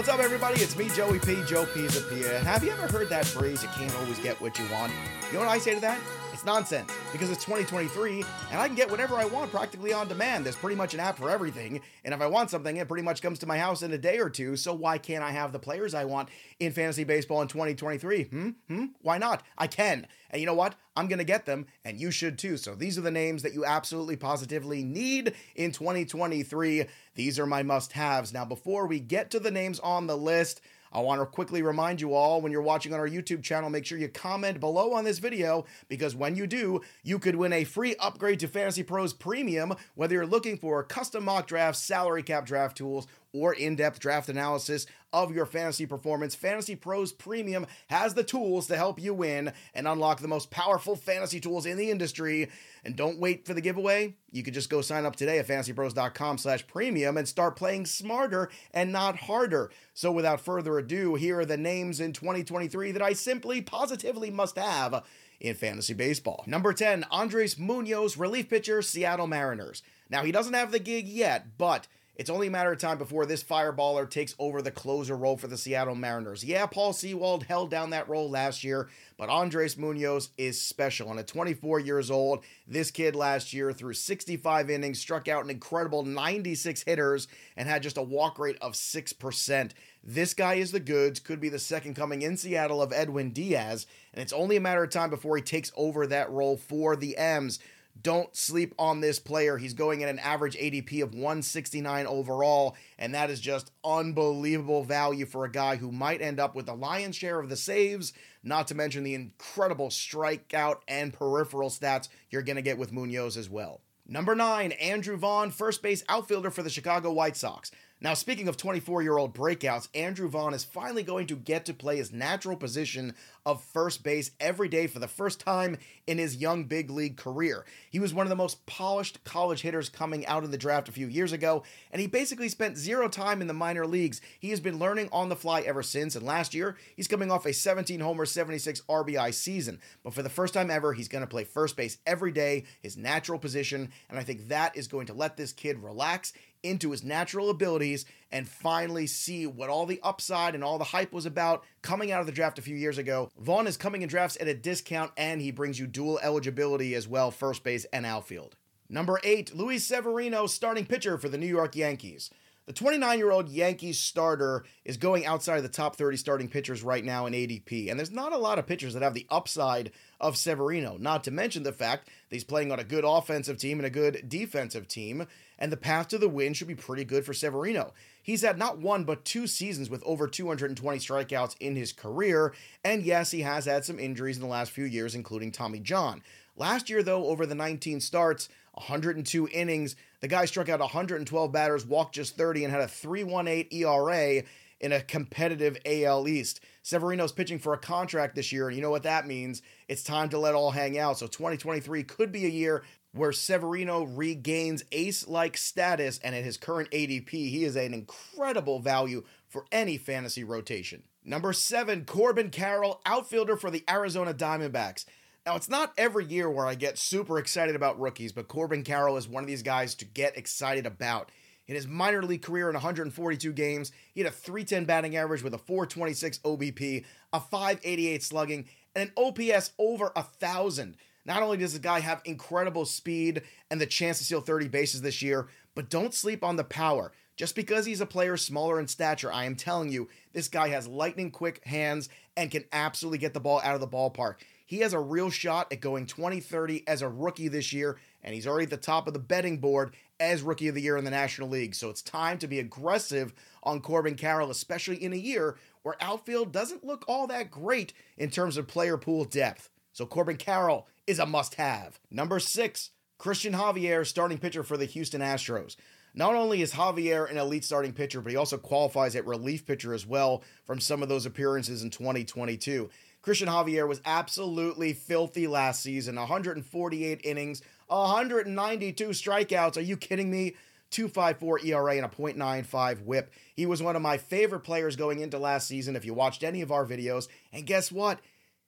What's up, everybody? It's me, Joey P. Joe P. Pisapia. Have you ever heard that phrase, you can't always get what you want? You know what I say to that? It's nonsense because it's 2023 and I can get whatever I want practically on demand. There's pretty much an app for everything. And if I want something, it pretty much comes to my house in a day or two. So why can't I have the players I want in fantasy baseball in 2023? Hmm? Hmm? Why not? I can. And you know what? I'm going to get them and you should too. So these are the names that you absolutely positively need in 2023. These are my must haves. Now, before we get to the names on the list, I want to quickly remind you all when you're watching on our YouTube channel, make sure you comment below on this video because when you do, you could win a free upgrade to Fantasy Pros Premium, whether you're looking for custom mock drafts, salary cap draft tools, or in depth draft analysis of your fantasy performance. Fantasy Pros Premium has the tools to help you win and unlock the most powerful fantasy tools in the industry. And don't wait for the giveaway. You can just go sign up today at fantasypros.com slash premium and start playing smarter and not harder. So without further ado, here are the names in 2023 that I simply positively must have in fantasy baseball. Number 10, Andres Munoz, relief pitcher, Seattle Mariners. Now, he doesn't have the gig yet, but it's only a matter of time before this fireballer takes over the closer role for the Seattle Mariners. Yeah, Paul Sewald held down that role last year, but Andres Munoz is special. And at 24 years old, this kid last year threw 65 innings, struck out an incredible 96 hitters, and had just a walk rate of 6%. This guy is the goods, could be the second coming in Seattle of Edwin Diaz, and it's only a matter of time before he takes over that role for the M's. Don't sleep on this player. He's going at an average ADP of 169 overall, and that is just unbelievable value for a guy who might end up with the lion's share of the saves, not to mention the incredible strikeout and peripheral stats you're going to get with Munoz as well. Number nine, Andrew Vaughn, first base outfielder for the Chicago White Sox. Now, speaking of 24 year old breakouts, Andrew Vaughn is finally going to get to play his natural position of first base every day for the first time in his young big league career. He was one of the most polished college hitters coming out of the draft a few years ago, and he basically spent zero time in the minor leagues. He has been learning on the fly ever since, and last year, he's coming off a 17 homer, 76 RBI season. But for the first time ever, he's going to play first base every day, his natural position, and I think that is going to let this kid relax into his natural abilities and finally see what all the upside and all the hype was about coming out of the draft a few years ago. Vaughn is coming in drafts at a discount and he brings you dual eligibility as well, first base and outfield. Number eight, Luis Severino, starting pitcher for the New York Yankees. The 29 year old Yankees starter is going outside of the top 30 starting pitchers right now in ADP, and there's not a lot of pitchers that have the upside of Severino, not to mention the fact that he's playing on a good offensive team and a good defensive team, and the path to the win should be pretty good for Severino. He's had not one but two seasons with over 220 strikeouts in his career, and yes, he has had some injuries in the last few years, including Tommy John. Last year, though, over the 19 starts, 102 innings, the guy struck out 112 batters, walked just 30, and had a 3.18 ERA in a competitive AL East. Severino's pitching for a contract this year, and you know what that means? It's time to let all hang out. So 2023 could be a year where Severino regains ace like status, and at his current ADP, he is an incredible value for any fantasy rotation. Number seven, Corbin Carroll, outfielder for the Arizona Diamondbacks. Now, it's not every year where I get super excited about rookies, but Corbin Carroll is one of these guys to get excited about. In his minor league career in 142 games, he had a 310 batting average with a 426 OBP, a 588 slugging, and an OPS over a 1,000. Not only does the guy have incredible speed and the chance to steal 30 bases this year, but don't sleep on the power. Just because he's a player smaller in stature, I am telling you, this guy has lightning quick hands and can absolutely get the ball out of the ballpark. He has a real shot at going 2030 as a rookie this year, and he's already at the top of the betting board as Rookie of the Year in the National League. So it's time to be aggressive on Corbin Carroll, especially in a year where outfield doesn't look all that great in terms of player pool depth. So Corbin Carroll is a must have. Number six, Cristian Javier, starting pitcher for the Houston Astros. Not only is Javier an elite starting pitcher, but he also qualifies at relief pitcher as well from some of those appearances in 2022. Cristian Javier was absolutely filthy last season 148 innings, 192 strikeouts. Are you kidding me? 254 ERA and a .95 whip. He was one of my favorite players going into last season if you watched any of our videos. And guess what?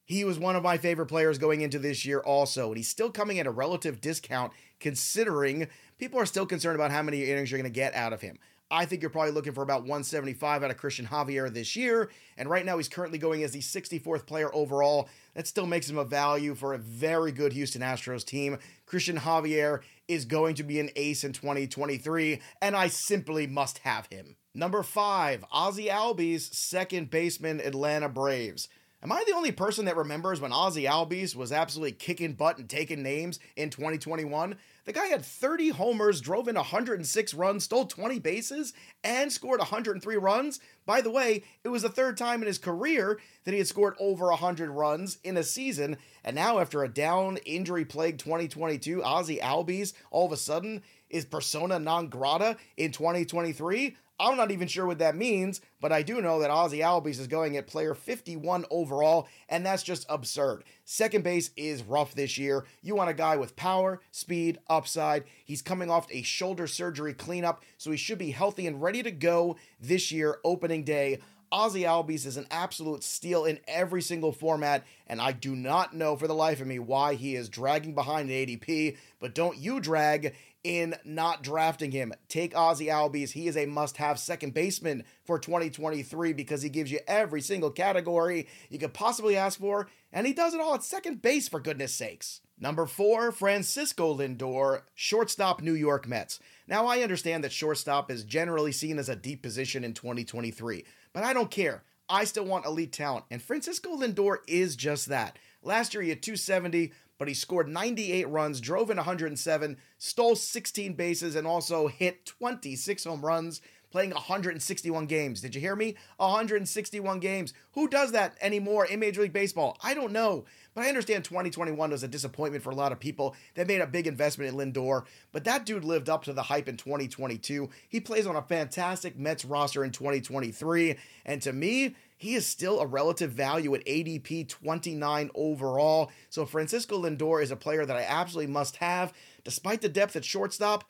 He was one of my favorite players going into this year, also, and he's still coming at a relative discount considering people are still concerned about how many innings you're going to get out of him. I think you're probably looking for about 175 out of Cristian Javier this year. And right now, he's currently going as the 64th player overall. That still makes him a value for a very good Houston Astros team. Cristian Javier is going to be an ace in 2023, and I simply must have him. Number five, Ozzie Albies, second baseman, Atlanta Braves. Am I the only person that remembers when Ozzie Albies was absolutely kicking butt and taking names in 2021? The guy had 30 homers, drove in 106 runs, stole 20 bases, and scored 103 runs. By the way, it was the third time in his career that he had scored over 100 runs in a season. And now, after a down, injury plagued 2022, Ozzie Albies all of a sudden is persona non grata in 2023. I'm not even sure what that means, but I do know that Ozzie Albies is going at player 51 overall, and that's just absurd. Second base is rough this year. You want a guy with power, speed, upside. He's coming off a shoulder surgery cleanup, so he should be healthy and ready to go this year, opening day. Ozzie Albies is an absolute steal in every single format, and I do not know for the life of me why he is dragging behind an ADP, but don't you drag in not drafting him. Take Ozzie Albies. He is a must have second baseman for 2023 because he gives you every single category you could possibly ask for, and he does it all at second base, for goodness sakes. Number four, Francisco Lindor, shortstop New York Mets. Now, I understand that shortstop is generally seen as a deep position in 2023, but I don't care. I still want elite talent, and Francisco Lindor is just that. Last year, he had 270, but he scored 98 runs, drove in 107, stole 16 bases, and also hit 26 home runs, playing 161 games. Did you hear me? 161 games. Who does that anymore in Major League Baseball? I don't know. But I understand 2021 was a disappointment for a lot of people that made a big investment in Lindor. But that dude lived up to the hype in 2022. He plays on a fantastic Mets roster in 2023. And to me, he is still a relative value at ADP 29 overall. So Francisco Lindor is a player that I absolutely must have. Despite the depth at shortstop,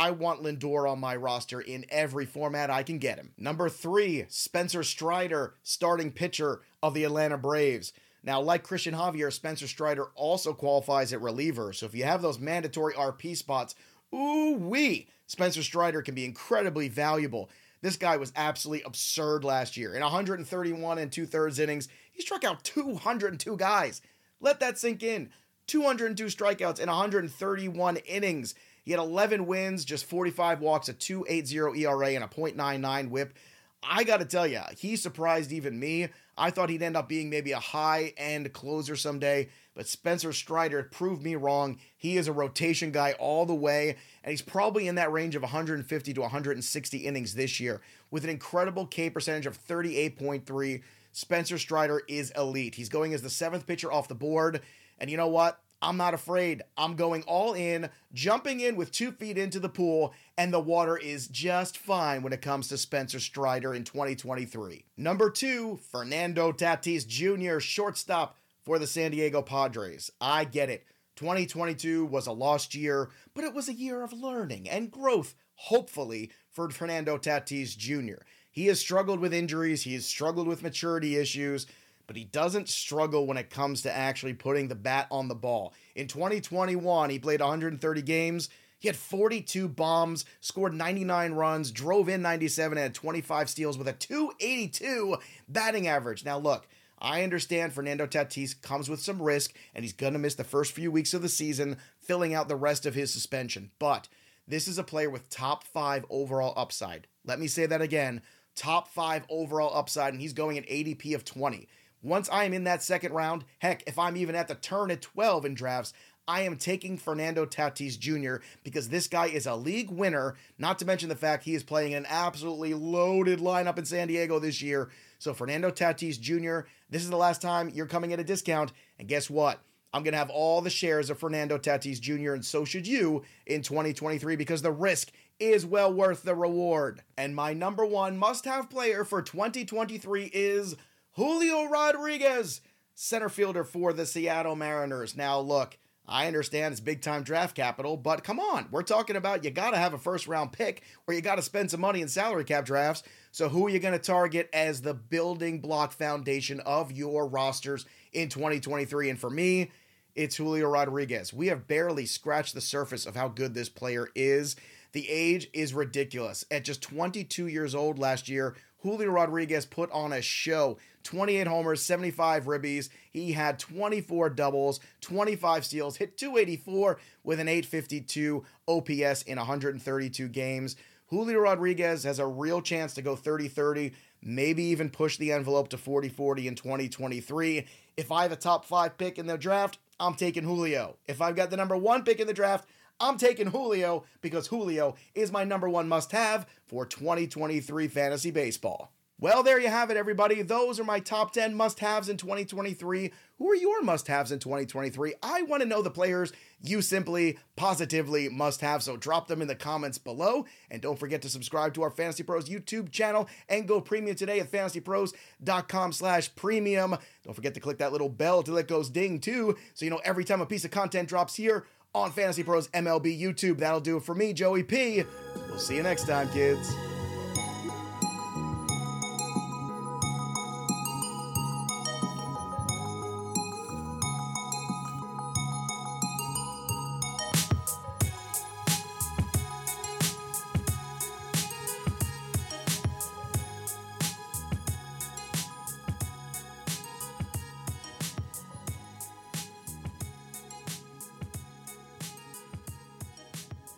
I want Lindor on my roster in every format I can get him. Number three, Spencer Strider, starting pitcher of the Atlanta Braves. Now, like Cristian Javier, Spencer Strider also qualifies at reliever. So if you have those mandatory RP spots, ooh wee, Spencer Strider can be incredibly valuable. This guy was absolutely absurd last year. In 131 and two thirds innings, he struck out 202 guys. Let that sink in. 202 strikeouts in 131 innings. He had 11 wins, just 45 walks, a 2.80 ERA, and a .99 WHIP. I got to tell you, he surprised even me. I thought he'd end up being maybe a high end closer someday, but Spencer Strider proved me wrong. He is a rotation guy all the way, and he's probably in that range of 150 to 160 innings this year with an incredible K percentage of 38.3. Spencer Strider is elite. He's going as the seventh pitcher off the board, and you know what? I'm not afraid. I'm going all in, jumping in with two feet into the pool, and the water is just fine when it comes to Spencer Strider in 2023. Number two, Fernando Tatis Jr., shortstop for the San Diego Padres. I get it. 2022 was a lost year, but it was a year of learning and growth, hopefully, for Fernando Tatis Jr. He has struggled with injuries, he has struggled with maturity issues, but he doesn't struggle when it comes to actually putting the bat on the ball. In 2021, he played 130 games. He had 42 bombs, scored 99 runs, drove in 97, and had 25 steals with a 282 batting average. Now, look, I understand Fernando Tatis comes with some risk, and he's going to miss the first few weeks of the season, filling out the rest of his suspension. But this is a player with top five overall upside. Let me say that again top five overall upside, and he's going an ADP of 20. Once I am in that second round, heck, if I'm even at the turn at 12 in drafts, I am taking Fernando Tatis Jr. because this guy is a league winner, not to mention the fact he is playing an absolutely loaded lineup in San Diego this year. So, Fernando Tatis Jr., this is the last time you're coming at a discount. And guess what? I'm going to have all the shares of Fernando Tatis Jr., and so should you in 2023 because the risk is well worth the reward. And my number one must have player for 2023 is Julio Rodriguez, center fielder for the Seattle Mariners. Now, look, I understand it's big time draft capital, but come on, we're talking about you got to have a first round pick or you got to spend some money in salary cap drafts. So, who are you going to target as the building block foundation of your rosters in 2023? And for me, it's Julio Rodriguez. We have barely scratched the surface of how good this player is. The age is ridiculous. At just 22 years old last year, Julio Rodriguez put on a show 28 homers, 75 ribbies. He had 24 doubles, 25 steals, hit 284 with an 852 OPS in 132 games. Julio Rodriguez has a real chance to go 30 30, maybe even push the envelope to 40 40 in 2023. If I have a top five pick in the draft, I'm taking Julio. If I've got the number one pick in the draft, I'm taking Julio because Julio is my number one must have for 2023 fantasy baseball. Well, there you have it, everybody. Those are my top 10 must haves in 2023. Who are your must haves in 2023? I want to know the players you simply, positively must have. So drop them in the comments below. And don't forget to subscribe to our Fantasy Pros YouTube channel and go premium today at fantasypros.com slash premium. Don't forget to click that little bell till it goes ding too. So you know every time a piece of content drops here on Fantasy Pros MLB YouTube. That'll do it for me, Joey P. We'll see you next time, kids.